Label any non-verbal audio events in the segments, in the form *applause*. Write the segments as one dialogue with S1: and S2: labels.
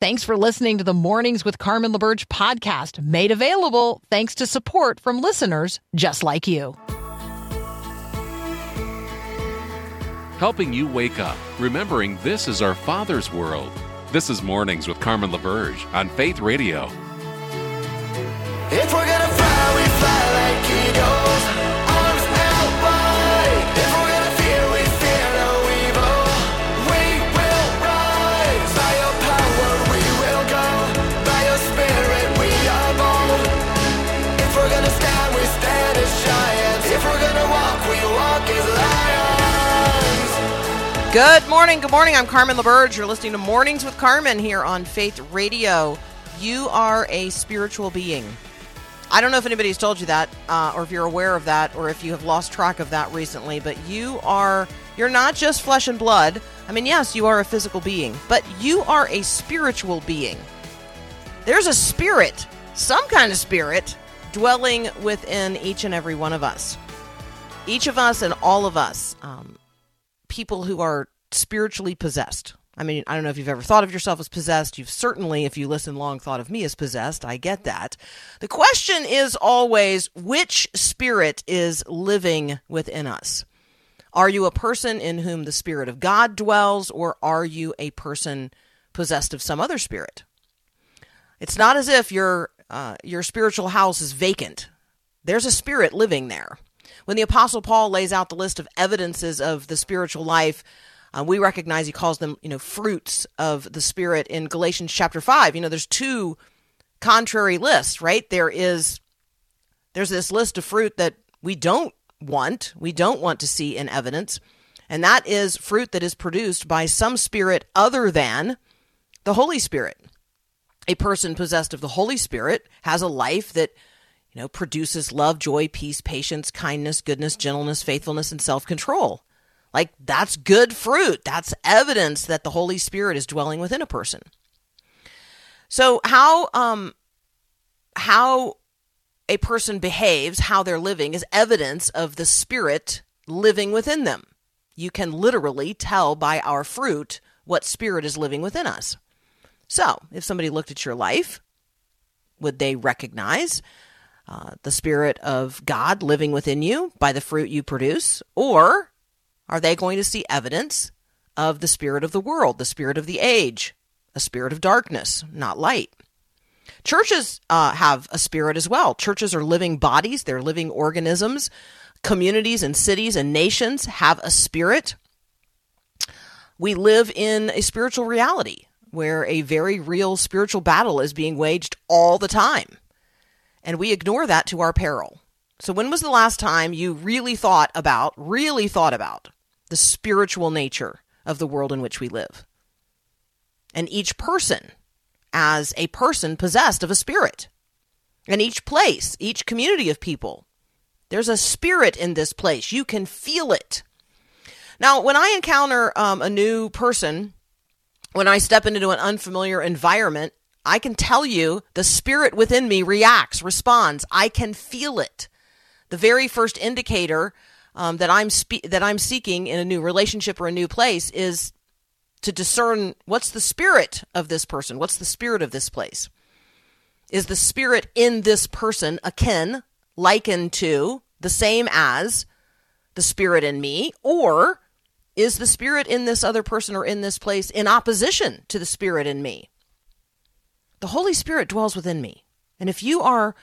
S1: Thanks for listening to the Mornings with Carmen LaBerge podcast, made available thanks to support from listeners just like you.
S2: Helping you wake up, remembering this is our Father's world. This is Mornings with Carmen LaBerge on Faith Radio.
S3: If we're gonna fly, we fly like eagles.
S4: Good morning. Good morning. I'm Carmen LaBerge. You're listening to Mornings with Carmen here on Faith Radio. You are a spiritual being. I don't know if anybody's told you that, uh, or if you're aware of that, or if you have lost track of that recently, but you are, you're not just flesh and blood. I mean, yes, you are a physical being, but you are a spiritual being. There's a spirit, some kind of spirit, dwelling within each and every one of us. Each of us and all of us, um, people who are spiritually possessed. I mean, I don't know if you've ever thought of yourself as possessed. You've certainly, if you listen long, thought of me as possessed. I get that. The question is always which spirit is living within us? Are you a person in whom the Spirit of God dwells, or are you a person possessed of some other spirit? It's not as if your uh, your spiritual house is vacant. There's a spirit living there. When the Apostle Paul lays out the list of evidences of the spiritual life, uh, we recognize he calls them, you know, fruits of the Spirit in Galatians chapter five. You know, there's two contrary lists, right? There is there's this list of fruit that we don't want, we don't want to see in evidence, and that is fruit that is produced by some spirit other than the Holy Spirit. A person possessed of the Holy Spirit has a life that you know produces love, joy, peace, patience, kindness, goodness, gentleness, faithfulness, and self-control. Like that's good fruit. That's evidence that the Holy Spirit is dwelling within a person. So how um how a person behaves, how they're living is evidence of the spirit living within them. You can literally tell by our fruit what spirit is living within us. So, if somebody looked at your life, would they recognize uh, the spirit of God living within you by the fruit you produce? Or are they going to see evidence of the spirit of the world, the spirit of the age, a spirit of darkness, not light? Churches uh, have a spirit as well. Churches are living bodies, they're living organisms. Communities and cities and nations have a spirit. We live in a spiritual reality where a very real spiritual battle is being waged all the time. And we ignore that to our peril. So, when was the last time you really thought about, really thought about the spiritual nature of the world in which we live? And each person as a person possessed of a spirit. And each place, each community of people, there's a spirit in this place. You can feel it. Now, when I encounter um, a new person, when I step into an unfamiliar environment, I can tell you the spirit within me reacts, responds. I can feel it. The very first indicator um, that I'm spe- that I'm seeking in a new relationship or a new place is to discern what's the spirit of this person, what's the spirit of this place. Is the spirit in this person akin, likened to, the same as the spirit in me, or is the spirit in this other person or in this place in opposition to the spirit in me? The Holy Spirit dwells within me. And if you are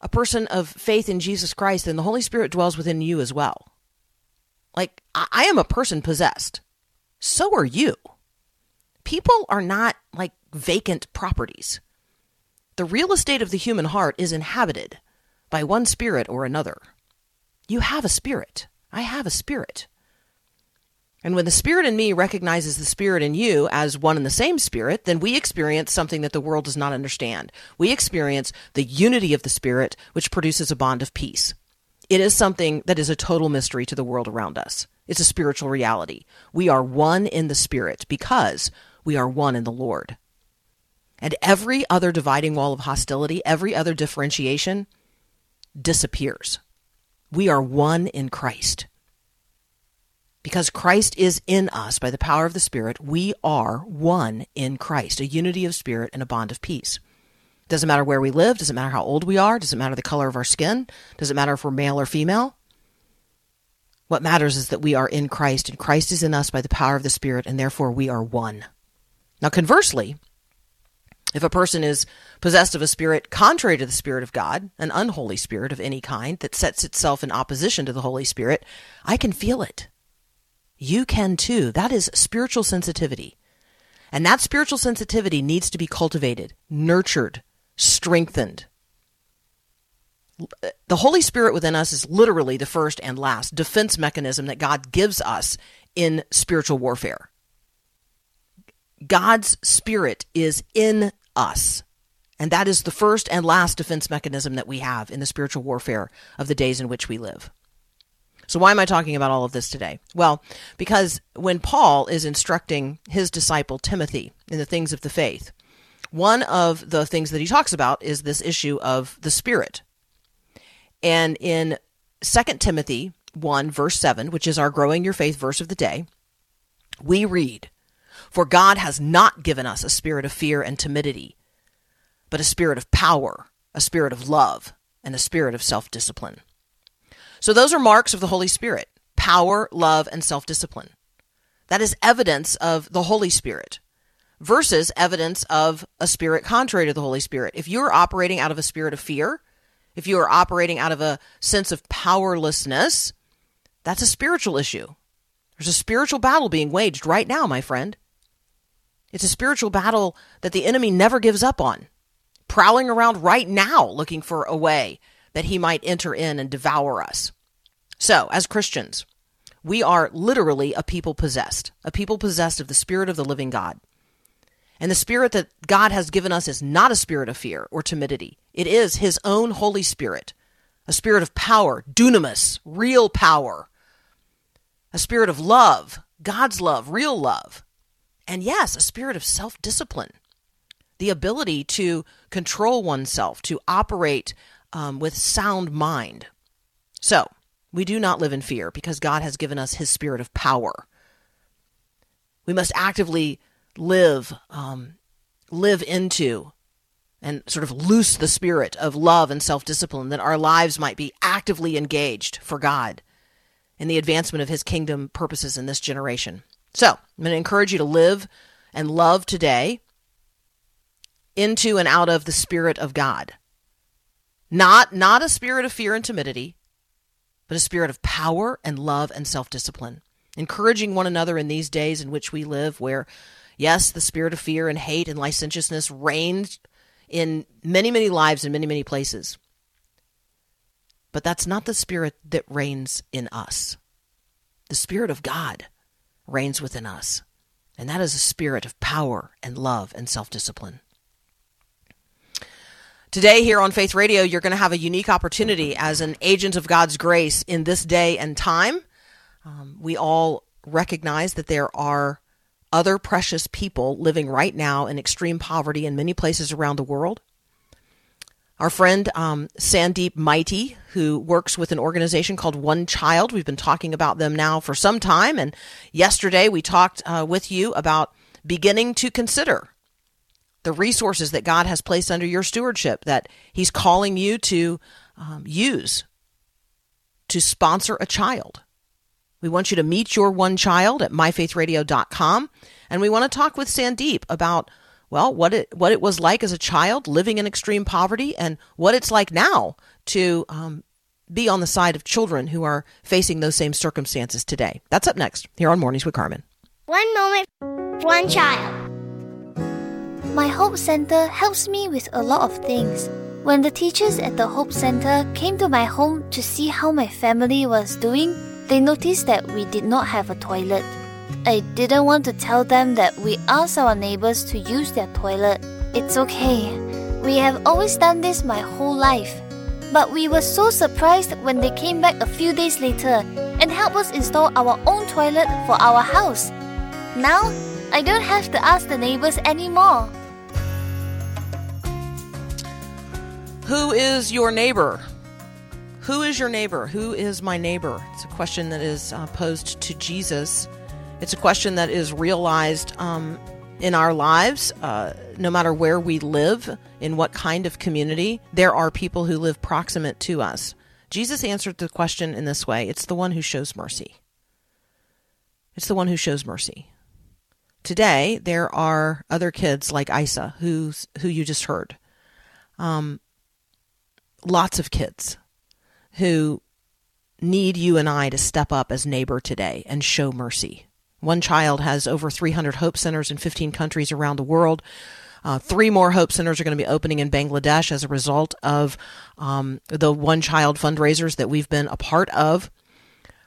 S4: a person of faith in Jesus Christ, then the Holy Spirit dwells within you as well. Like, I am a person possessed. So are you. People are not like vacant properties. The real estate of the human heart is inhabited by one spirit or another. You have a spirit. I have a spirit. And when the spirit in me recognizes the spirit in you as one and the same spirit, then we experience something that the world does not understand. We experience the unity of the spirit, which produces a bond of peace. It is something that is a total mystery to the world around us. It's a spiritual reality. We are one in the spirit because we are one in the Lord. And every other dividing wall of hostility, every other differentiation disappears. We are one in Christ Because Christ is in us by the power of the Spirit, we are one in Christ, a unity of spirit and a bond of peace. Doesn't matter where we live, doesn't matter how old we are, doesn't matter the color of our skin, doesn't matter if we're male or female. What matters is that we are in Christ, and Christ is in us by the power of the Spirit, and therefore we are one. Now, conversely, if a person is possessed of a spirit contrary to the Spirit of God, an unholy spirit of any kind that sets itself in opposition to the Holy Spirit, I can feel it. You can too. That is spiritual sensitivity. And that spiritual sensitivity needs to be cultivated, nurtured, strengthened. The Holy Spirit within us is literally the first and last defense mechanism that God gives us in spiritual warfare. God's Spirit is in us. And that is the first and last defense mechanism that we have in the spiritual warfare of the days in which we live. So, why am I talking about all of this today? Well, because when Paul is instructing his disciple Timothy in the things of the faith, one of the things that he talks about is this issue of the Spirit. And in 2 Timothy 1, verse 7, which is our Growing Your Faith verse of the day, we read, For God has not given us a spirit of fear and timidity, but a spirit of power, a spirit of love, and a spirit of self discipline. So those are marks of the Holy Spirit power, love, and self discipline. That is evidence of the Holy Spirit versus evidence of a spirit contrary to the Holy Spirit. If you're operating out of a spirit of fear, if you are operating out of a sense of powerlessness, that's a spiritual issue. There's a spiritual battle being waged right now, my friend. It's a spiritual battle that the enemy never gives up on, prowling around right now looking for a way that he might enter in and devour us. So, as Christians, we are literally a people possessed, a people possessed of the Spirit of the living God. And the Spirit that God has given us is not a spirit of fear or timidity. It is His own Holy Spirit, a spirit of power, dunamis, real power, a spirit of love, God's love, real love. And yes, a spirit of self discipline, the ability to control oneself, to operate um, with sound mind. So, we do not live in fear because God has given us His spirit of power. We must actively live, um, live into, and sort of loose the spirit of love and self discipline that our lives might be actively engaged for God in the advancement of His kingdom purposes in this generation. So, I'm going to encourage you to live and love today into and out of the spirit of God. Not not a spirit of fear and timidity, but a spirit of power and love and self-discipline. Encouraging one another in these days in which we live where yes, the spirit of fear and hate and licentiousness reigns in many many lives in many many places. But that's not the spirit that reigns in us. The spirit of God reigns within us. And that is a spirit of power and love and self discipline. Today, here on Faith Radio, you're going to have a unique opportunity as an agent of God's grace in this day and time. Um, we all recognize that there are other precious people living right now in extreme poverty in many places around the world. Our friend um, Sandeep Maity, who works with an organization called One Child, we've been talking about them now for some time. And yesterday we talked uh, with you about beginning to consider the resources that God has placed under your stewardship that He's calling you to um, use to sponsor a child. We want you to meet your one child at myfaithradio.com. And we want to talk with Sandeep about, well, what it, what it was like as a child living in extreme poverty and what it's like now to um, be on the side of children who are facing those same circumstances today. That's up next here on Mornings with Carmen.
S5: One moment, one child.
S6: My Hope Center helps me with a lot of things. When the teachers at the Hope Center came to my home to see how my family was doing, they noticed that we did not have a toilet. I didn't want to tell them that we asked our neighbors to use their toilet. It's okay. We have always done this my whole life. But we were so surprised when they came back a few days later and helped us install our own toilet for our house. Now, I don't have to ask the neighbors anymore.
S4: Who is your neighbor? Who is your neighbor? Who is my neighbor? It's a question that is uh, posed to Jesus. It's a question that is realized um, in our lives, uh, no matter where we live, in what kind of community. There are people who live proximate to us. Jesus answered the question in this way it's the one who shows mercy. It's the one who shows mercy. Today, there are other kids like Isa, who's, who you just heard. Um, lots of kids who need you and I to step up as neighbor today and show mercy. One child has over 300 Hope Centers in 15 countries around the world. Uh, three more Hope Centers are going to be opening in Bangladesh as a result of um, the One Child fundraisers that we've been a part of.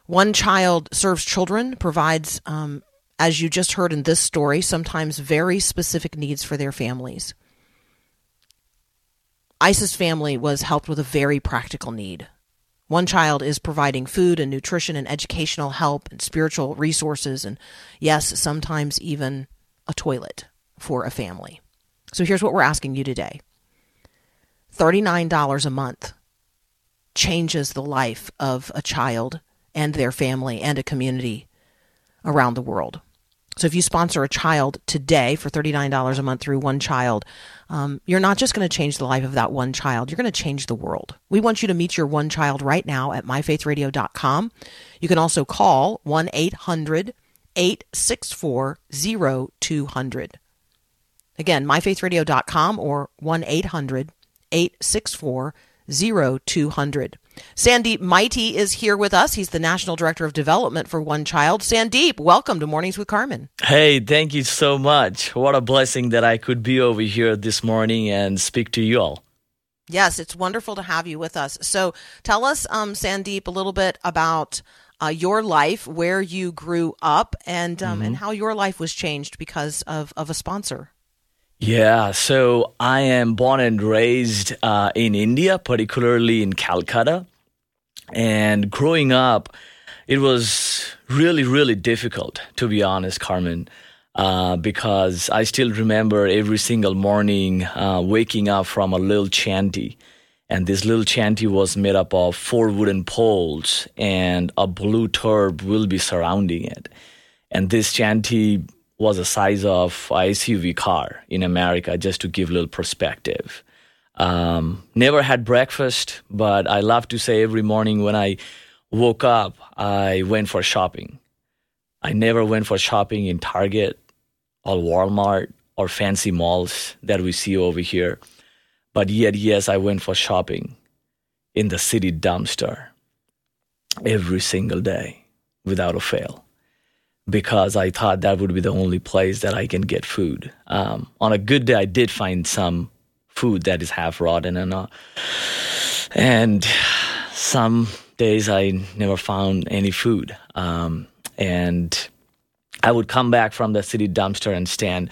S4: One Child serves children, provides, um, as you just heard in this story, sometimes very specific needs for their families. Isa's family was helped with a very practical need. One child is providing food and nutrition and educational help and spiritual resources, and yes, sometimes even a toilet for a family. So here's what we're asking you today $39 a month changes the life of a child and their family and a community around the world. So if you sponsor a child today for $39 a month through One Child, um, you're not just going to change the life of that one child, you're going to change the world. We want you to meet your one child right now at myfaithradio.com. You can also call 1 800 864 0200. Again, myfaithradio.com or 1 800 864 0200. Sandeep Maity is here with us. He's the National Director of Development for One Child. Sandeep, welcome to Mornings with Carmen.
S7: Hey, thank you so much. What a blessing that I could be over here this morning and speak to you all.
S4: Yes, it's wonderful to have you with us. So tell us, um, Sandeep, a little bit about uh, your life, where you grew up, and um, mm-hmm. and how your life was changed because of, of a sponsor.
S7: Yeah, so I am born and raised uh, in India, particularly in Calcutta. And growing up, it was really, really difficult, to be honest, Carmen, uh, because I still remember every single morning uh, waking up from a little chanty. And this little chanty was made up of four wooden poles, and a blue turb will be surrounding it. And this chanty was the size of a SUV car in America, just to give a little perspective. Um, never had breakfast, but I love to say every morning when I woke up, I went for shopping. I never went for shopping in Target or Walmart or fancy malls that we see over here. But yet, yes, I went for shopping in the city dumpster every single day without a fail because I thought that would be the only place that I can get food. Um, on a good day, I did find some food that is half rotten and uh, and some days I never found any food. Um, and I would come back from the city dumpster and stand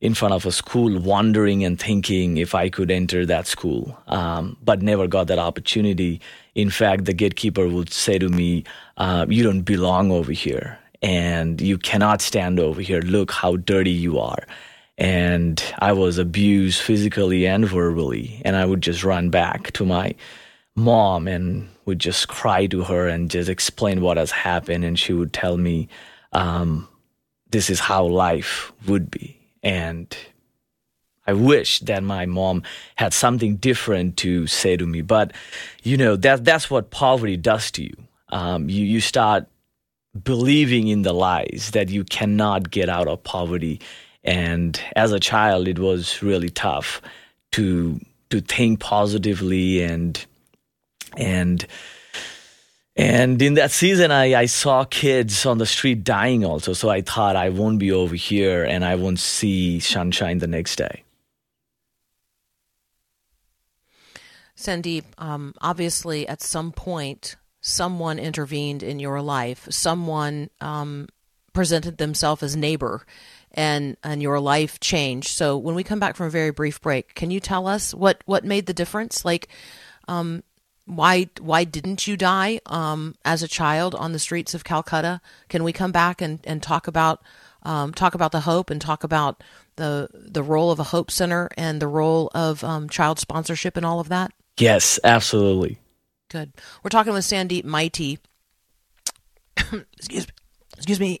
S7: in front of a school, wondering and thinking if I could enter that school, um, but never got that opportunity. In fact, the gatekeeper would say to me, uh, "You don't belong over here." And you cannot stand over here. Look how dirty you are. And I was abused physically and verbally. And I would just run back to my mom and would just cry to her and just explain what has happened. And she would tell me, um, this is how life would be. And I wish that my mom had something different to say to me. But, you know, that, that's what poverty does to you. Um, you, you start believing in the lies that you cannot get out of poverty. And as a child, it was really tough to to think positively and and and in that season I, I saw kids on the street dying also so i thought i won't be over here and i won't see sunshine the next day
S4: sandeep um, obviously at some point someone intervened in your life, someone um, presented themselves as neighbor, and and your life changed. So when we come back from a very brief break, can you tell us what what made the difference? Like, um, why why didn't you die um, as a child on the streets of Calcutta? Can we come back and, and talk about um, talk about the hope and talk about the the role of a hope center and the role of um, child sponsorship and all of that?
S7: Yes, absolutely.
S4: Good. We're talking with Sandeep Maity. *coughs* excuse, me. excuse *coughs* me.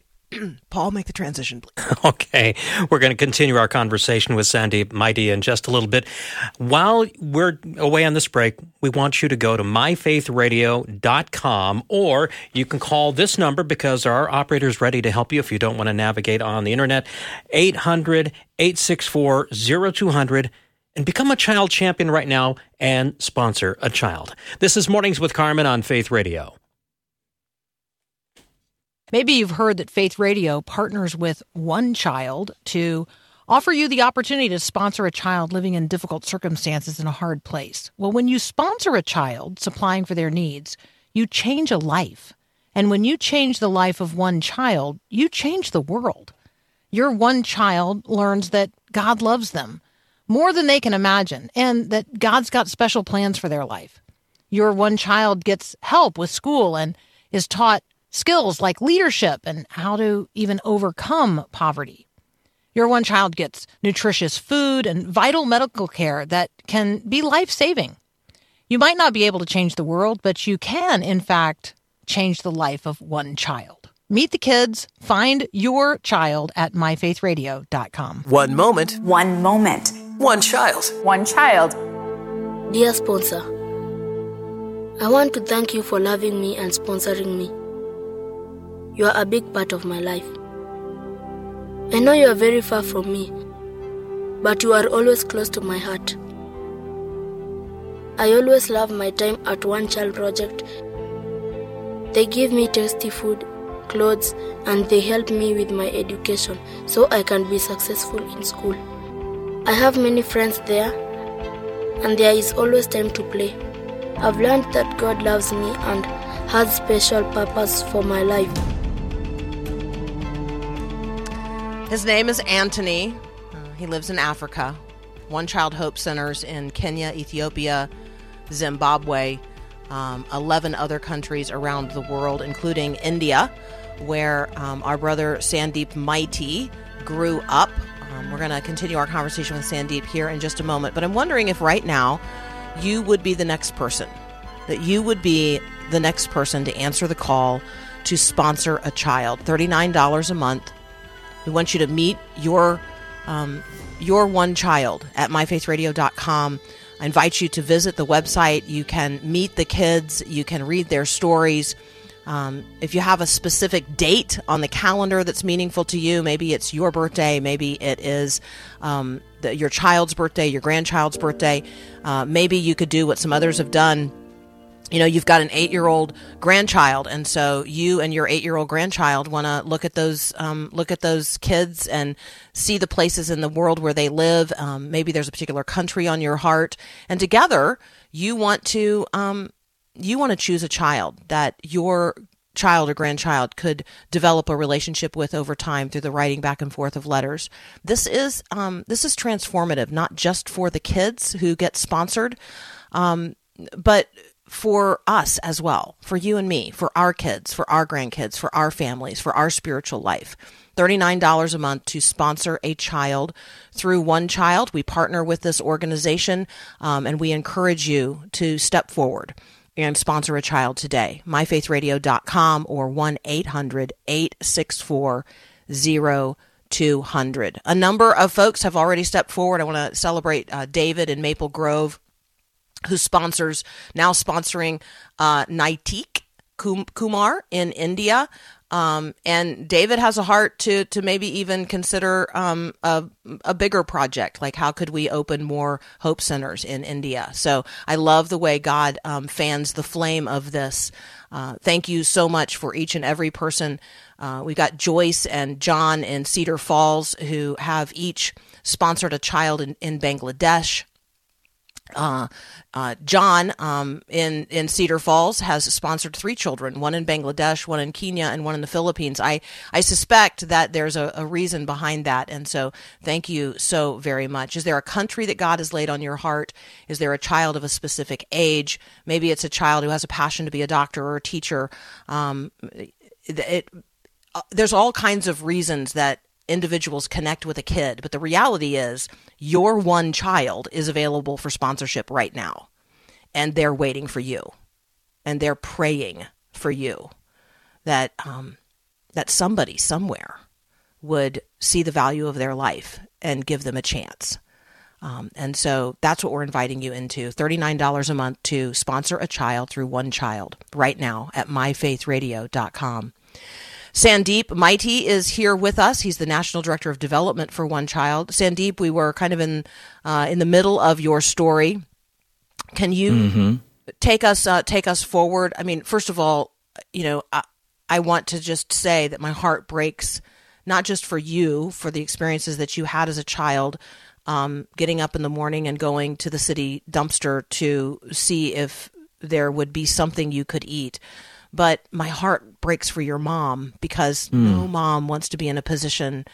S4: Paul, make the transition, please. *laughs*
S8: Okay, we're going to continue our conversation with Sandeep Maity in just a little bit. While we're away on this break, we want you to go to myfaithradio.com or you can call this number because our operator is ready to help you if you don't want to navigate on the internet 800 864 0200 and become a child champion right now and sponsor a child. This is Mornings with Carmen on Faith Radio.
S1: Maybe you've heard that Faith Radio partners with One Child to offer you the opportunity to sponsor a child living in difficult circumstances in a hard place. Well, when you sponsor a child supplying for their needs, you change a life. And when you change the life of one child, you change the world. Your one child learns that God loves them more than they can imagine and that God's got special plans for their life. Your one child gets help with school and is taught skills like leadership and how to even overcome poverty. Your one child gets nutritious food and vital medical care that can be life saving. You might not be able to change the world, but you can, in fact, change the life of one child. Meet the kids, find your child at myfaithradio.com.
S9: One moment,
S10: One moment.
S9: One child.
S10: One child.
S11: Dear sponsor, I want to thank you for loving me and sponsoring me. You are a big part of my life. I know you are very far from me, but you are always close to my heart. I always love my time at One Child Project. They give me tasty food, clothes, and they help me with my education so I can be successful in school. I have many friends there, and there is always time to play. I've learned that God loves me and has special purpose for my life.
S4: His name is Anthony. Uh, he lives in Africa. One Child Hope Centers in Kenya, Ethiopia, Zimbabwe, um, 11 other countries around the world, including India, where um, our brother Sandeep Maity grew up. Um, we're going to continue our conversation with Sandeep here in just a moment. But I'm wondering if right now you would be the next person, that you would be the next person to answer the call to sponsor a child. $39 a month. We want you to meet your um, your one child at myfaithradio.com. I invite you to visit the website. You can meet the kids. You can read their stories. Um, if you have a specific date on the calendar that's meaningful to you, maybe it's your birthday, maybe it is um, the, your child's birthday, your grandchild's birthday. Uh, maybe you could do what some others have done you know you've got an eight year old grandchild and so you and your eight year old grandchild want to look at those um, look at those kids and see the places in the world where they live um, maybe there's a particular country on your heart and together you want to um, you want to choose a child that your child or grandchild could develop a relationship with over time through the writing back and forth of letters. This is um, this is transformative, not just for the kids who get sponsored, um, but for us as well, for you and me, for our kids, for our grandkids, for our families, for our spiritual life. $39 a month to sponsor a child through One Child. We partner with this organization um, and we encourage you to step forward and sponsor a child today. MyFaithRadio.com or 1 800 864 0200. A number of folks have already stepped forward. I want to celebrate uh, David in Maple Grove who sponsors now sponsoring uh, Naitik Kumar in India. Um, and David has a heart to to maybe even consider um, a a bigger project, like how could we open more hope centers in India? So I love the way God um, fans the flame of this. Uh, thank you so much for each and every person. Uh, we've got Joyce and John in Cedar Falls who have each sponsored a child in, in Bangladesh. Uh, uh, John um, in in Cedar Falls has sponsored three children, one in Bangladesh, one in Kenya, and one in the Philippines. I I suspect that there's a, a reason behind that, and so thank you so very much. Is there a country that God has laid on your heart? Is there a child of a specific age? Maybe it's a child who has a passion to be a doctor or a teacher. Um, it, it uh, there's all kinds of reasons that individuals connect with a kid, but the reality is your one child is available for sponsorship right now, and they're waiting for you. and they're praying for you that um, that somebody somewhere would see the value of their life and give them a chance. Um, and so that's what we're inviting you into $39 a month to sponsor a child through One Child right now at myfaithradio.com. Sandeep Maity is here with us. He's the National Director of Development for One Child. Sandeep, we were kind of in uh, in the middle of your story. Can you
S7: Mm-hmm.
S4: take us uh, take us forward? I mean, first of all, you know, I, I want to just say that my heart breaks, not just for you, for the experiences that you had as a child, um, getting up in the morning and going to the city dumpster to see if there would be something you could eat. But my heart breaks for your mom because no mom wants to be in a position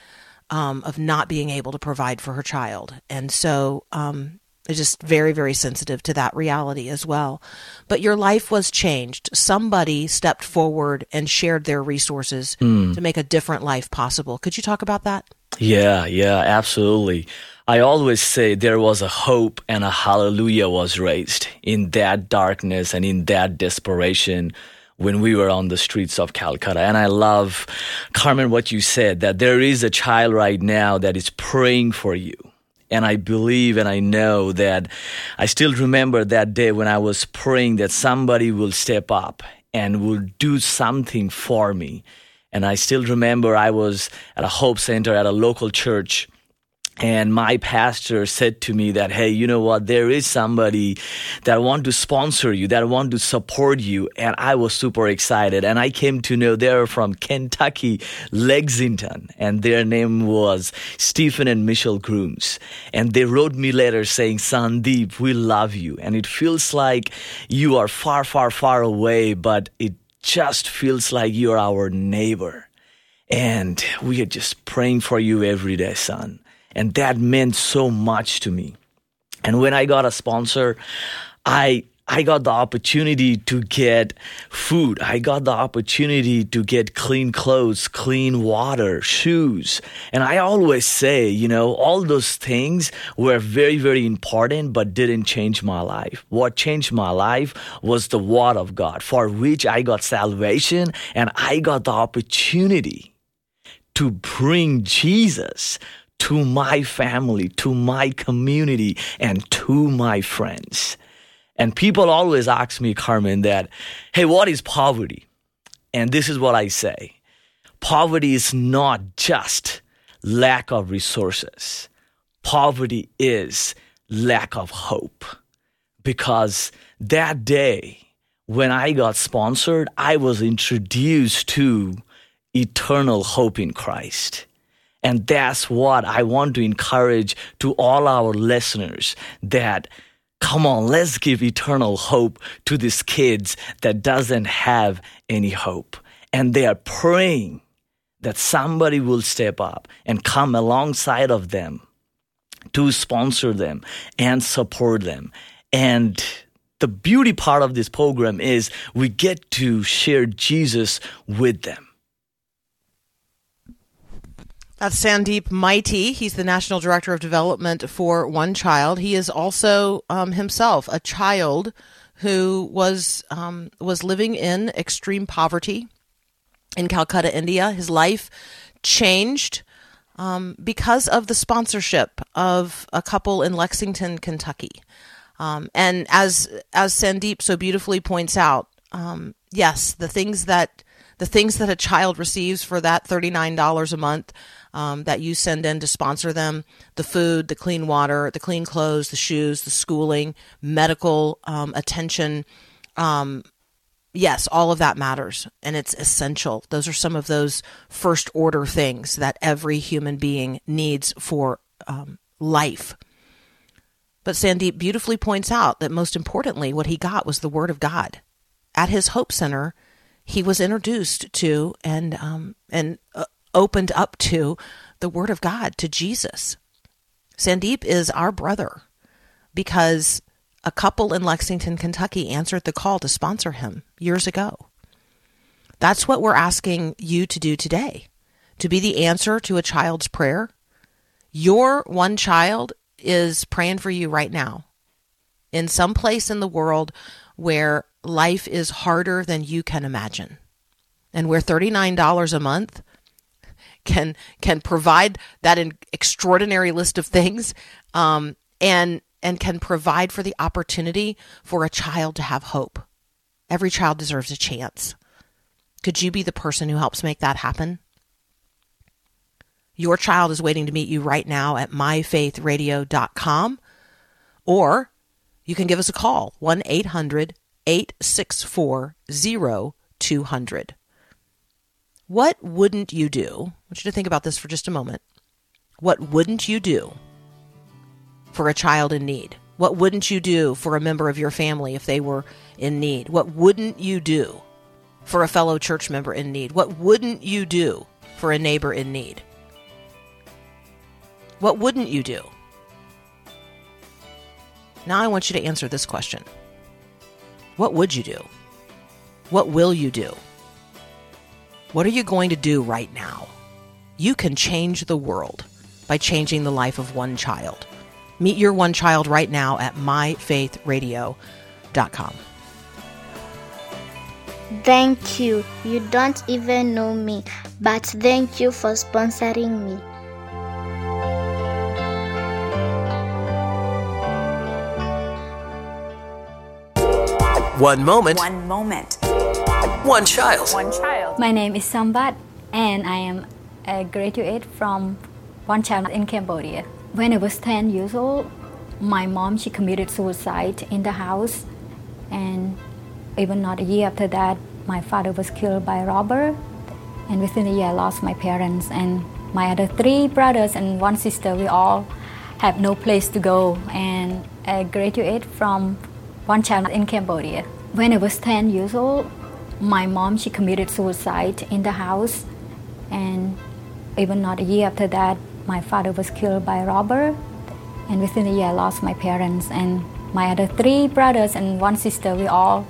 S4: um, of not being able to provide for her child. And so um, just very, very sensitive to that reality as well. But your life was changed. Somebody stepped forward and shared their resources to make a different life possible. Could you talk about that?
S7: Yeah, yeah, absolutely. I always say there was a hope and a hallelujah was raised in that darkness and in that desperation when we were on the streets of Calcutta. And I love, Carmen, what you said that there is a child right now that is praying for you. And I believe and I know that I still remember that day when I was praying that somebody will step up and will do something for me. And I still remember I was at a Hope Center at a local church and my pastor said to me that hey you know what? There is somebody that want to sponsor you that want to support you. And i was super excited. And i came to know they're from kentucky lexington and their name was stephen and michelle grooms. And they wrote me letters saying sandeep we love you. And it feels like you are far far far away but it just feels like you're our neighbor. And we are just praying for you every day son and that meant so much to me. And when I got a sponsor, I I got the opportunity to get food. I got the opportunity to get clean clothes, clean water, shoes. And I always say, you know, all those things were very, very important, but didn't change my life. What changed my life was the Word of God, for which I got salvation and I got the opportunity to bring Jesus to my family, to my community, and to my friends. And people always ask me, Carmen, that, hey, what is poverty? And this is what I say poverty is not just lack of resources, poverty is lack of hope. Because that day, when I got sponsored, I was introduced to eternal hope in Christ. And that's what I want to encourage to all our listeners that come on, let's give eternal hope to these kids that doesn't have any hope. And they are praying that somebody will step up and come alongside of them to sponsor them and support them. And the beauty part of this program is we get to share Jesus with them.
S4: That's Sandeep Maity. He's the National Director of Development for One Child. He is also um, himself a child who was um, was living in extreme poverty in Calcutta, India. His life changed um, because of the sponsorship of a couple in Lexington, Kentucky. Um, and as as Sandeep so beautifully points out, um, yes, the things that the things that a child receives for that thirty nine dollars a month um, that you send in to sponsor them the food, the clean water, the clean clothes, the shoes, the schooling, medical um, attention. Um, yes, all of that matters and it's essential. Those are some of those first order things that every human being needs for um, life. But Sandeep beautifully points out that most importantly, what he got was the Word of God. At his Hope Center, he was introduced to and um, and uh, opened up to the Word of God, to Jesus. Sandeep is our brother because a couple in Lexington, Kentucky answered the call to sponsor him years ago. That's what we're asking you to do today to be the answer to a child's prayer. Your one child is praying for you right now in some place in the world where life is harder than you can imagine. And where $39 a month can can provide that in extraordinary list of things um, and and can provide for the opportunity for a child to have hope. Every child deserves a chance. Could you be the person who helps make that happen? Your child is waiting to meet you right now at myfaithradio.com or you can give us a call 1 800 864 0200. What wouldn't you do? I want you to think about this for just a moment. What wouldn't you do for a child in need? What wouldn't you do for a member of your family if they were in need? What wouldn't you do for a fellow church member in need? What wouldn't you do for a neighbor in need? What wouldn't you do? Now I want you to answer this question What would you do? What will you do? What are you going to do right now? You can change the world by changing the life of one child. Meet your one child right now at myfaithradio.com.
S5: Thank you. You don't even know me, but thank you for sponsoring me.
S9: One moment,
S10: One moment.
S9: one child.
S10: One child.
S12: My name is Sambat, and I am a graduate from One Child in Cambodia. When I was 10 years old, my mom she committed suicide in the house, and even not a year after that, my father was killed by a robber. And within a year, I lost my parents and my other three brothers and one sister. We all have no place to go, and I graduated from One Child in Cambodia. When I was 10 years old, my mom she committed suicide in the house. And even not a year after that my father was killed by a robber. And within a year i lost my parents and my other three brothers and one sister. We all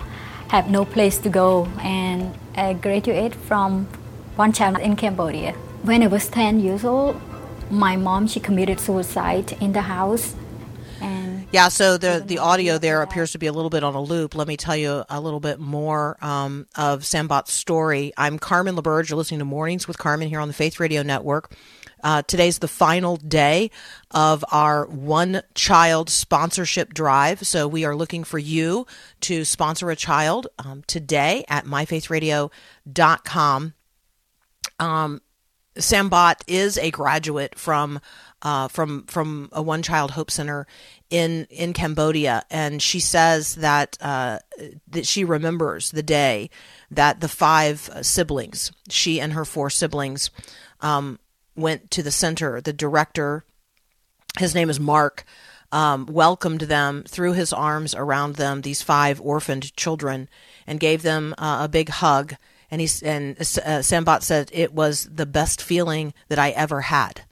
S12: have no place to go and i graduated from one child in cambodia. When i was 10 years old my mom she committed suicide in the house
S4: Yeah, so the the audio there appears to be a little bit on a loop. Let me tell you a little bit more um, of Sambat's story. I'm Carmen LaBerge. You're listening to Mornings with Carmen here on the Faith Radio Network. Uh, today's the final day of our one child sponsorship drive. So we are looking for you to sponsor a child um, today at myfaithradio.com. Um, Sambat is a graduate from uh, from from a one child hope center in in Cambodia, and she says that uh, that she remembers the day that the five siblings, she and her four siblings, um, went to the center. The director, his name is Mark, um, welcomed them, threw his arms around them, these five orphaned children, and gave them uh, a big hug. And he and uh, Sambat said it was the best feeling that I ever had,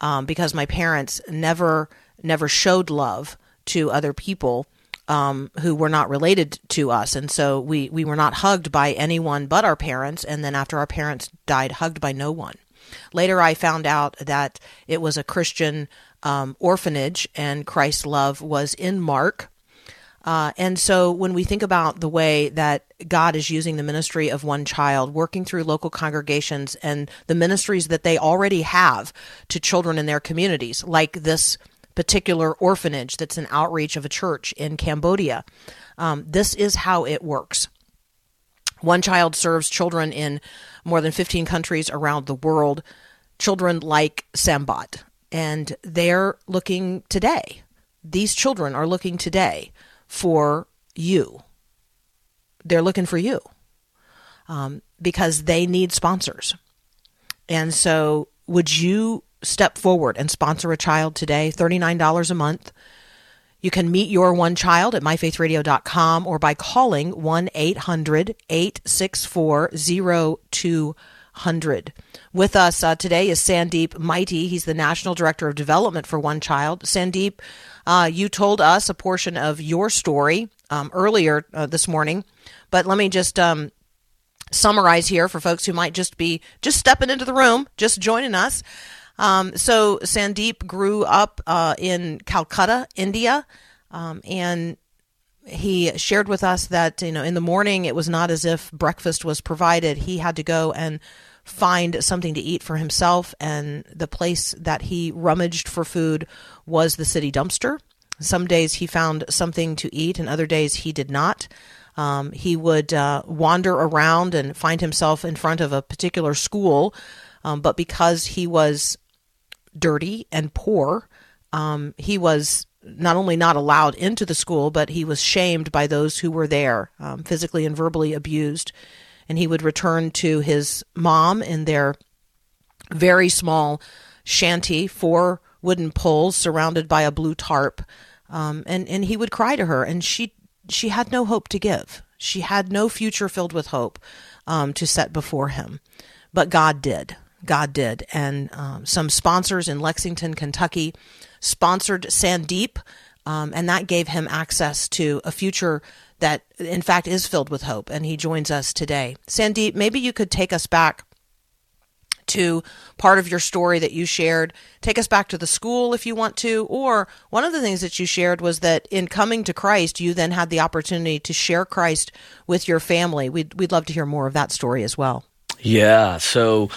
S4: um, because my parents never never showed love to other people um, who were not related to us, and so we we were not hugged by anyone but our parents. And then after our parents died, hugged by no one. Later, I found out that it was a Christian um, orphanage, and Christ's love was in Mark. Uh, and so, when we think about the way that God is using the ministry of one child, working through local congregations and the ministries that they already have to children in their communities, like this particular orphanage that's an outreach of a church in Cambodia, um, this is how it works. One Child serves children in more than 15 countries around the world, children like Sambat. And they're looking today, these children are looking today for you. They're looking for you um, because they need sponsors. And so, would you step forward and sponsor a child today? $39 a month. You can meet your one child at myfaithradio.com or by calling 1 800 864 0200. With us uh, today is Sandeep Maity. He's the National Director of Development for One Child. Sandeep, uh, you told us a portion of your story um, earlier uh, this morning, but let me just um, summarize here for folks who might just be just stepping into the room, just joining us. Um, so Sandeep grew up uh, in Calcutta, India, um, and he shared with us that you know in the morning it was not as if breakfast was provided. He had to go and find something to eat for himself, and the place that he rummaged for food was the city dumpster. Some days he found something to eat, and other days he did not. Um, he would uh, wander around and find himself in front of a particular school, um, but because he was dirty and poor, um, he was not only not allowed into the school, but he was shamed by those who were there, um, physically and verbally abused. And he would return to his mom in their very small shanty, four wooden poles surrounded by a blue tarp. Um, and, and he would cry to her, and she, she had no hope to give. She had no future filled with hope um, to set before him. But God did. God did. And um, some sponsors in Lexington, Kentucky, sponsored Sandeep, um, and that gave him access to a future that, in fact, is filled with hope. And he joins us today. Sandeep, maybe you could take us back to part of your story that you shared. Take us back to the school if you want to. Or one of the things that you shared was that in coming to Christ, you then had the opportunity to share Christ with your family. We'd, we'd love to hear more of that story as well.
S7: Yeah. So,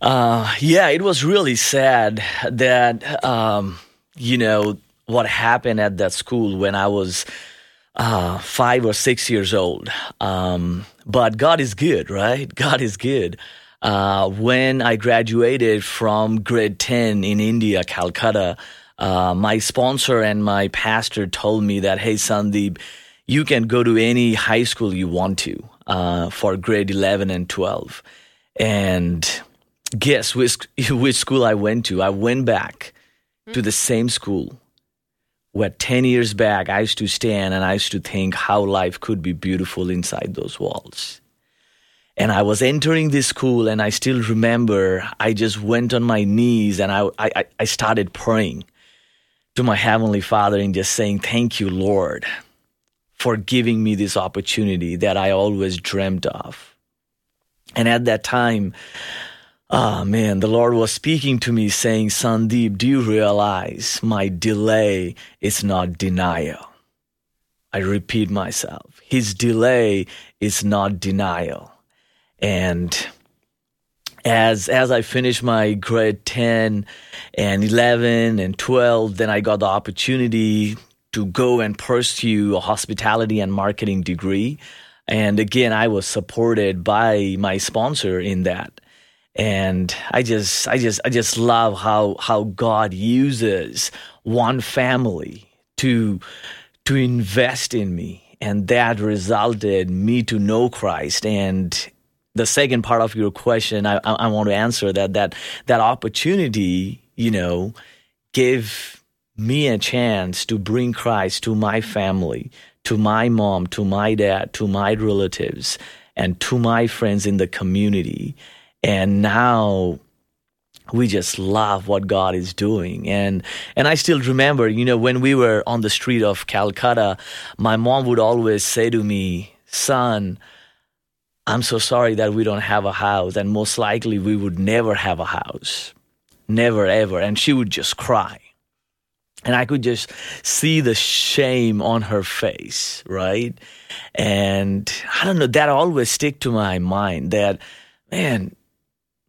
S7: uh, yeah, it was really sad that, um, you know, what happened at that school when I was uh, five or six years old. Um, but God is good, right? *laughs* God is good. Uh, when I graduated from grade 10 in India, Calcutta, uh, my sponsor and my pastor told me that, hey, Sandeep, you can go to any high school you want to uh, for grade 11 and 12. And guess which, *laughs* which school I went to? I went back to the same school where 10 years back I used to stand and I used to think how life could be beautiful inside those walls. And I was entering this school, and I still remember I just went on my knees and I, I, I started praying to my Heavenly Father and just saying, Thank you, Lord, for giving me this opportunity that I always dreamed of. And at that time, ah, man, the Lord was speaking to me saying, Sandeep, do you realize my delay is not denial? I repeat myself. His delay is not denial and as as I finished my grade 10 and 11 and 12 then I got the opportunity to go and pursue a hospitality and marketing degree and again I was supported by my sponsor in that and I just I just I just love how how God uses one family to to invest in me and that resulted me to know Christ and the second part of your question, I, I, want to answer that that that opportunity, you know, gave me a chance to bring Christ to my family, to my mom, to my dad, to my relatives, and to my friends in the community. And now we just love what God is doing. And and I still remember, you know, when we were on the street of Calcutta, my mom would always say to me, "Son, I'm so sorry that we don't have a house, and most likely we would never have a house. Never, ever. And she would just cry. And I could just see the shame on her face, right? And I don't know, that always stick to my mind that, man,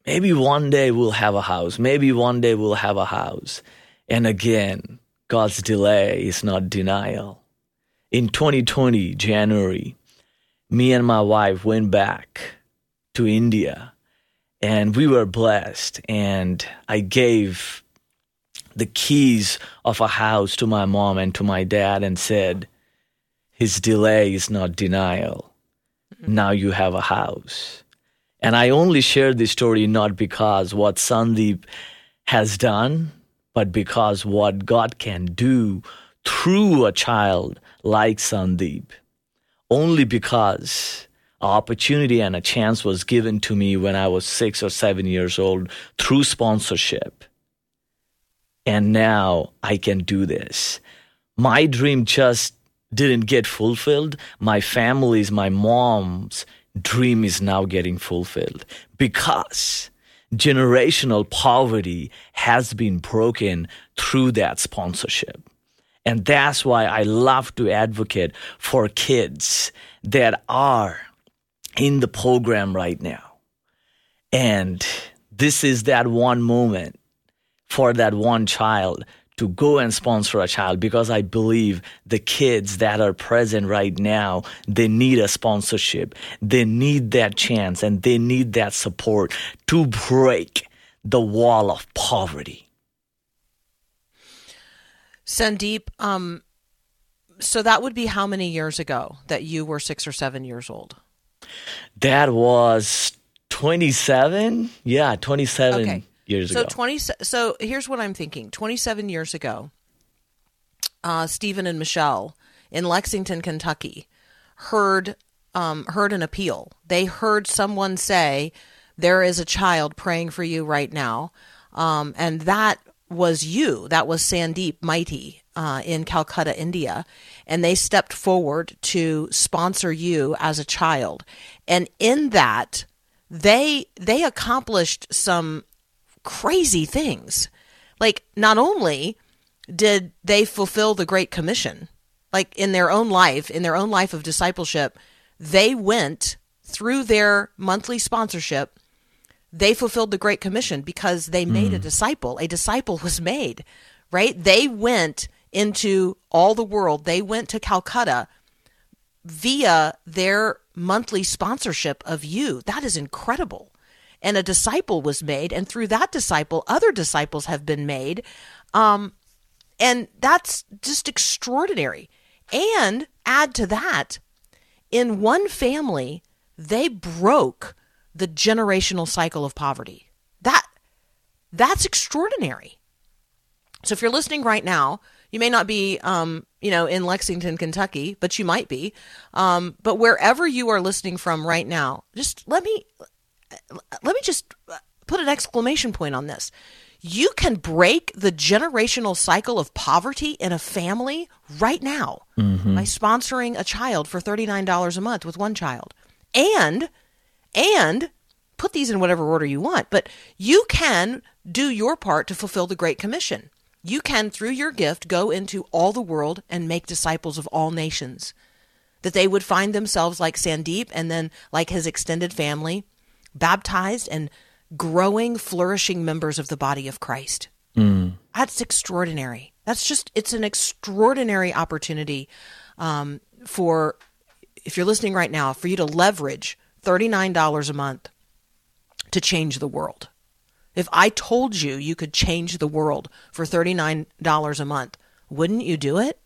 S7: maybe one day we'll have a house. Maybe one day we'll have a house. And again, God's delay is not denial. In 2020, January, me and my wife went back to India and we were blessed. And I gave the keys of a house to my mom and to my dad and said, His delay is not denial. Mm-hmm. Now you have a house. And I only share this story not because what Sandeep has done, but because what God can do through a child like Sandeep only because an opportunity and a chance was given to me when I was six or seven years old through sponsorship. And now I can do this. My dream just didn't get fulfilled. My family's, my mom's dream is now getting fulfilled because generational poverty has been broken through that sponsorship. And that's why I love to advocate for kids that are in the program right now. And this is that one moment for that one child to go and sponsor a child because I believe the kids that are present right now, they need a sponsorship. They need that chance and they need that support to break the wall of poverty.
S4: Sandeep, um, so that would be how many years ago that you were six or seven years old?
S7: That was 27. Yeah, 27
S4: Okay.
S7: Years
S4: so
S7: ago.
S4: 20 so here's what i'm thinking. 27 years ago uh, stephen and michelle in lexington kentucky heard um, heard an appeal. They heard someone say there is a child praying for you right now. Um, and that was you. That was sandeep Maity uh, in calcutta india. And they stepped forward to sponsor you as a child. And in that they they accomplished some crazy things. Like, not only did they fulfill the Great Commission, like in their own life, in their own life of discipleship, they went through their monthly sponsorship, they fulfilled the Great Commission because they made a mm. disciple. A disciple was made, right? They went into all the world, they went to Calcutta via their monthly sponsorship of you. That is incredible and a disciple was made and through that disciple other disciples have been made. Um, and that's just extraordinary. And add to that in one family they broke the generational cycle of poverty. That that's extraordinary. So if you're listening right now you may not be um, you know in lexington kentucky but you might be. Um, but wherever you are listening from right now just let me let me just uh, put an exclamation point on this. You can break the generational cycle of poverty in a family right now mm-hmm. by sponsoring a child for $39 a month with one child. And and put these in whatever order you want, but you can do your part to fulfill the great commission. You can through your gift go into all the world and make disciples of all nations. That they would find themselves like Sandeep and then like his extended family baptized and growing, flourishing members of the body of Christ. That's extraordinary. That's just, it's an extraordinary opportunity um, for, if you're listening right now, for you to leverage $39 a month to change the world. If I told you you could change the world for $39 a month, wouldn't you do it?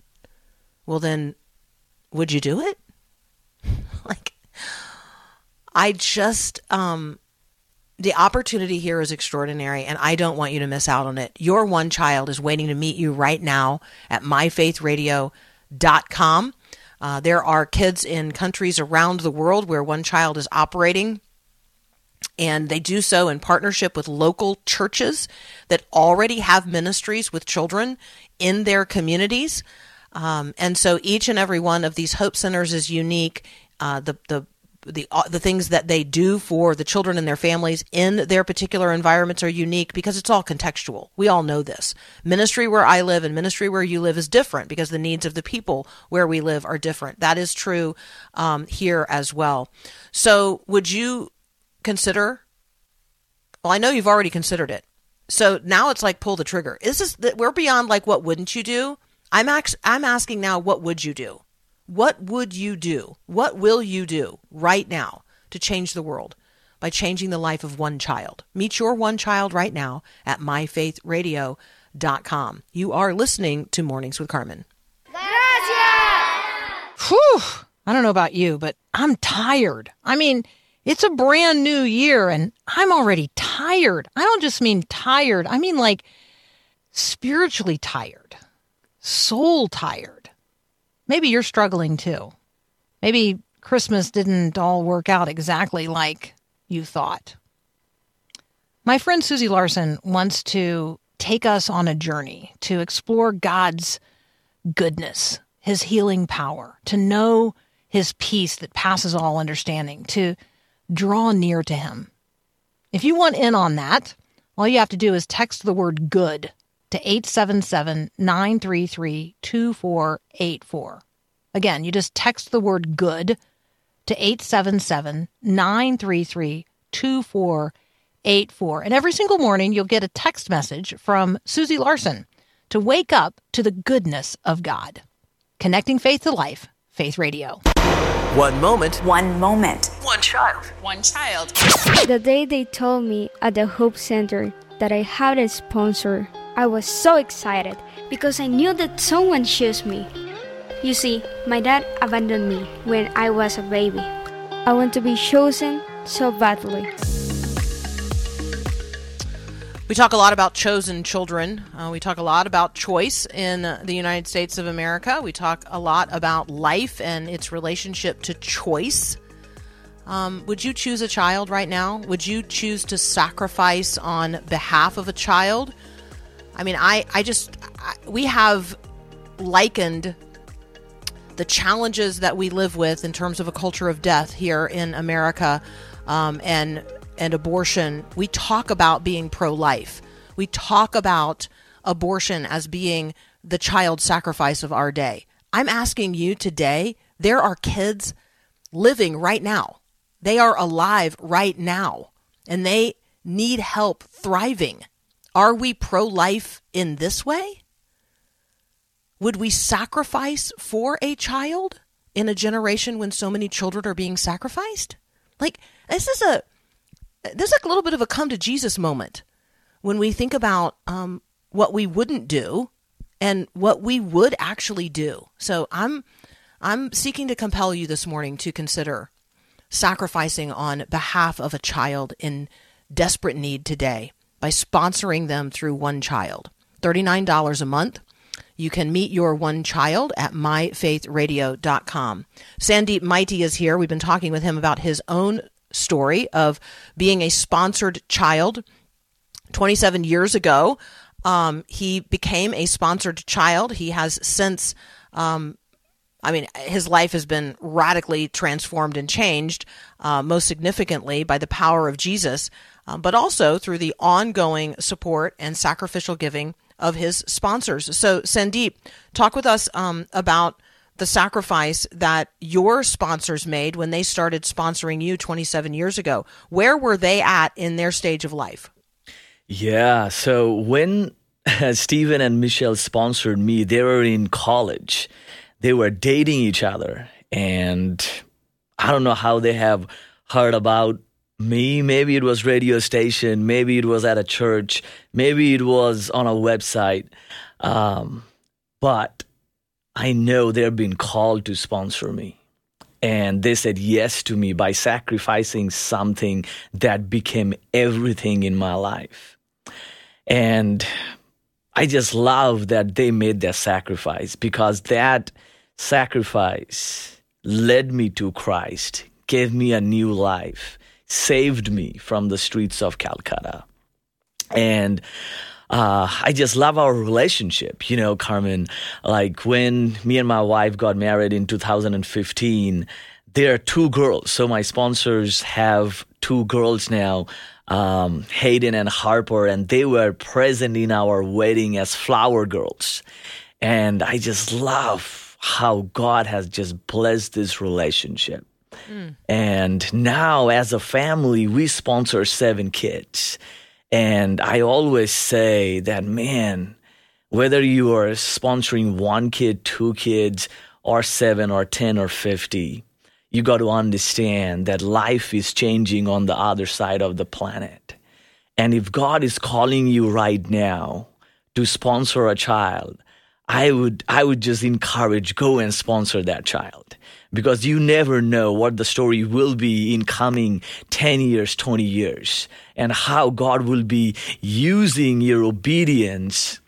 S4: Well, then, would you do it? *laughs* like, I just um the opportunity here is extraordinary and I don't want you to miss out on it. Your one child is waiting to meet you right now at myfaithradio.com. Uh, there are kids in countries around the world where one child is operating and they do so in partnership with local churches that already have ministries with children in their communities. Um, and so each and every one of these hope centers is unique. Uh, the the the uh, the things that they do for the children and their families in their particular environments are unique because it's all contextual. We all know this. Ministry where I live and ministry where you live is different because the needs of the people where we live are different. That is true um, here as well. So, would you consider? Well, I know you've already considered it. So now it's like pull the trigger. This is we're beyond like what wouldn't you do? I'm ax- I'm asking now what would you do? What would you do? What will you do right now to change the world by changing the life of one child? Meet your one child right now at myfaithradio.com. You are listening to Mornings with Carmen. Gracias! Whew. I don't know about you, but I'm tired. I mean, it's a brand new year and I'm already tired. I don't just mean tired, I mean like spiritually tired, soul tired. Maybe you're struggling too. Maybe Christmas didn't all work out exactly like you thought. My friend Susie Larson wants to take us on a journey to explore God's goodness, his healing power, to know his peace that passes all understanding, to draw near to him. If you want in on that, all you have to do is text the word good
S1: to 877 933 2484. Again, you just text the word good to 877 933 2484. And every single morning, you'll get a text message from Susie Larson to wake up to the goodness of God. Connecting faith to life, Faith Radio.
S9: One moment.
S10: One moment.
S9: One child.
S13: One child.
S14: The day they told me at the Hope Center that I had a sponsor, I was so excited because I knew that someone chose me. You see, my dad abandoned me when I was a baby. I want to be chosen so badly.
S4: We talk a lot about chosen children. Uh, we talk a lot about choice in the United States of America. We talk a lot about life and its relationship to choice. Um, would you choose a child right now? Would you choose to sacrifice on behalf of a child? I mean, I, I just, I, we have likened the challenges that we live with in terms of a culture of death here in America um, and and abortion, we talk about being pro life. We talk about abortion as being the child sacrifice of our day. I'm asking you today, there are kids living right now. They are alive right now and they need help thriving. Are we pro life in this way? Would we sacrifice for a child in a generation when so many children are being sacrificed? Like, this is a there's like a little bit of a come to Jesus moment when we think about um, what we wouldn't do and what we would actually do. So I'm I'm seeking to compel you this morning to consider sacrificing on behalf of a child in desperate need today by sponsoring them through OneChild. $39 a month. You can meet your one child at myfaithradio.com. Sandeep Maity is here. We've been talking with him about his own story of being a sponsored child. 27 years ago, um, he became a sponsored child. He has since, um, I mean, his life has been radically transformed and changed, uh, most significantly by the power of Jesus, uh, but also through the ongoing support and sacrificial giving of his sponsors. So, Sandeep, talk with us um, about the sacrifice that your sponsors made when they started sponsoring you 27 years ago. Where were they at in their stage of life?
S7: Yeah, so when *laughs* Stephen and Michelle sponsored me, they were in college. They were dating each other. And I don't know how they have heard about me. Maybe it was radio station. Maybe it was at a church. Maybe it was on a website. Um, but I know they're being called to sponsor me. And they said yes to me by sacrificing something that became everything in my life. And I just love that they made that sacrifice because that sacrifice led me to Christ, gave me a new life, saved me from the streets of Calcutta. And uh, I just love our relationship. You know, Carmen, like when me and my wife got married in 2015, there are two girls. So my sponsors have two girls now, um, Hayden and Harper, and they were present in our wedding as flower girls. And I just love how God has just blessed this relationship. Mm. And now, as a family, we sponsor seven kids. And I always say that, man, whether you are sponsoring one kid, two kids, or seven, or 10, or 50, you got to understand that life is changing on the other side of the planet. And if God is calling you right now to sponsor a child, I would I would just encourage go and sponsor that child because you never know what the story will be in coming 10 years, 20 years and how God will be using your obedience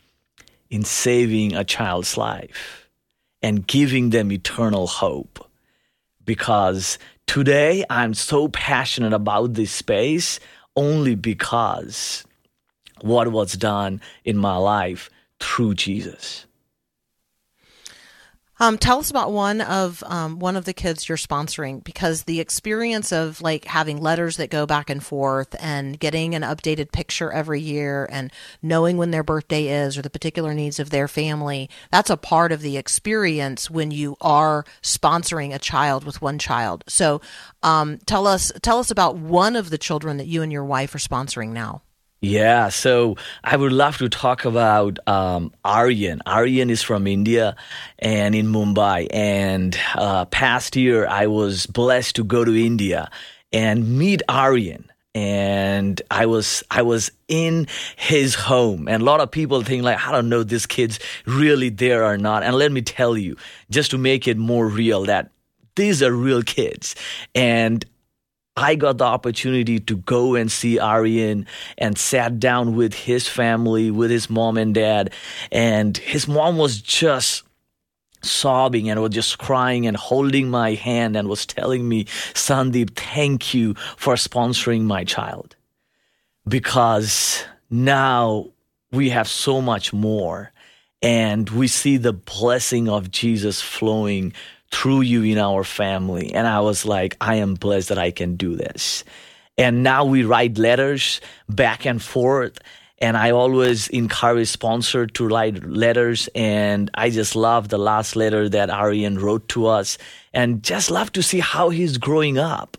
S7: in saving a child's life and giving them eternal hope. Because today I'm so passionate about this space only because what was done in my life through Jesus.
S4: Um, tell us about one of um, one of the kids you're sponsoring because the experience of like having letters that go back and forth and getting an updated picture every year and knowing when their birthday is or the particular needs of their family that's a part of the experience when you are sponsoring a child with one child. So um, tell us tell us about one of the children that you and your wife are sponsoring now.
S7: Yeah, so I would love to talk about um, Aryan. Aryan is from India and in Mumbai. And uh, past year, I was blessed to go to India and meet Aryan. And I was I was in his home, and a lot of people think like I don't know this kid's really there or not. And let me tell you, just to make it more real, that these are real kids, and I got the opportunity to go and see Aryan and sat down with his family, with his mom and dad. And his mom was just sobbing and was just crying and holding my hand and was telling me, Sandeep, thank you for sponsoring my child. Because now we have so much more and we see the blessing of Jesus flowing through you in our family. And I was like, I am blessed that I can do this. And now we write letters back and forth. And I always encourage sponsor to write letters. And I just love the last letter that Aryan wrote to us and just love to see how he's growing up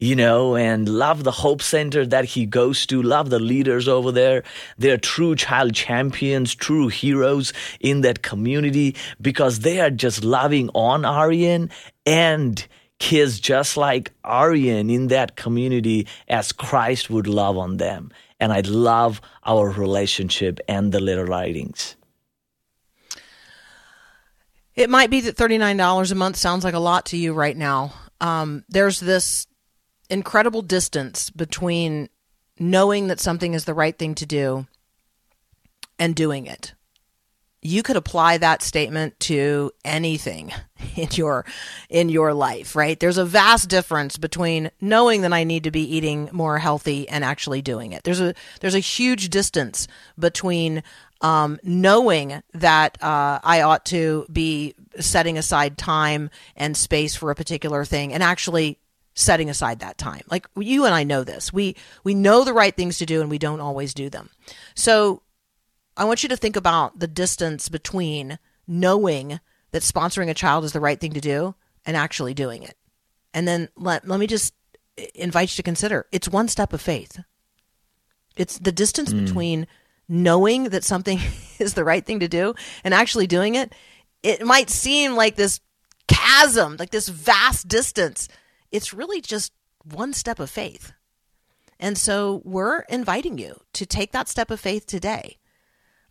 S7: you know, and love the Hope Center that he goes to, love the leaders over there. They're true child champions, true heroes in that community because they are just loving on Aryan and kids just like Aryan in that community as Christ would love on them. And I love our relationship and the letter writings.
S4: It might be that $39 a month sounds like a lot to you right now. Um, there's this incredible distance between knowing that something is the right thing to do and doing it. You could apply that statement to anything *laughs* in your in your life, right? There's a vast difference between knowing that I need to be eating more healthy and actually doing it. There's a there's a huge distance between um, knowing that uh, I ought to be setting aside time and space for a particular thing and actually setting aside that time. Like you and I know this. We we know the right things to do and we don't always do them. So I want you to think about the distance between knowing that sponsoring a child is the right thing to do and actually doing it. And then let let me just invite you to consider it's one step of faith. It's the distance mm. between knowing that something *laughs* is the right thing to do and actually doing it. It might seem like this chasm, like this vast distance it's really just one step of faith. And so we're inviting you to take that step of faith today.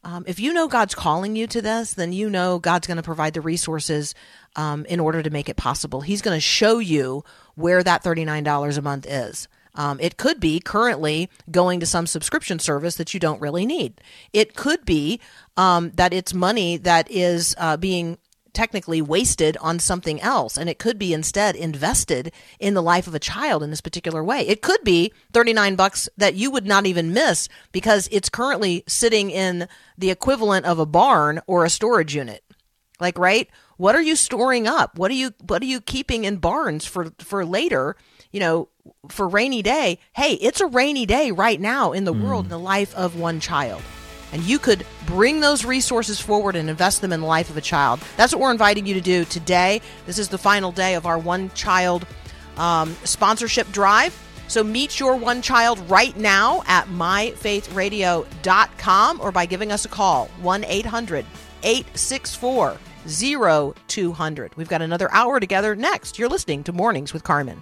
S4: Um, if you know God's calling you to this, then you know God's going to provide the resources um, in order to make it possible. He's going to show you where that $39 a month is. Um, it could be currently going to some subscription service that you don't really need. It could be um, that it's money that is uh, being technically wasted on something else and it could be instead invested in the life of a child in this particular way. It could be 39 bucks that you would not even miss because it's currently sitting in the equivalent of a barn or a storage unit. Like right? What are you storing up? What are you what are you keeping in barns for for later, you know, for rainy day? Hey, it's a rainy day right now in the mm. world in the life of one child and you could bring those resources forward and invest them in the life of a child. That's what we're inviting you to do today. This is the final day of our one child um, sponsorship drive. So meet your one child right now at myfaithradio.com or by giving us a call 1 800 864 0200. We've got another hour together next. You're listening to Mornings with Carmen.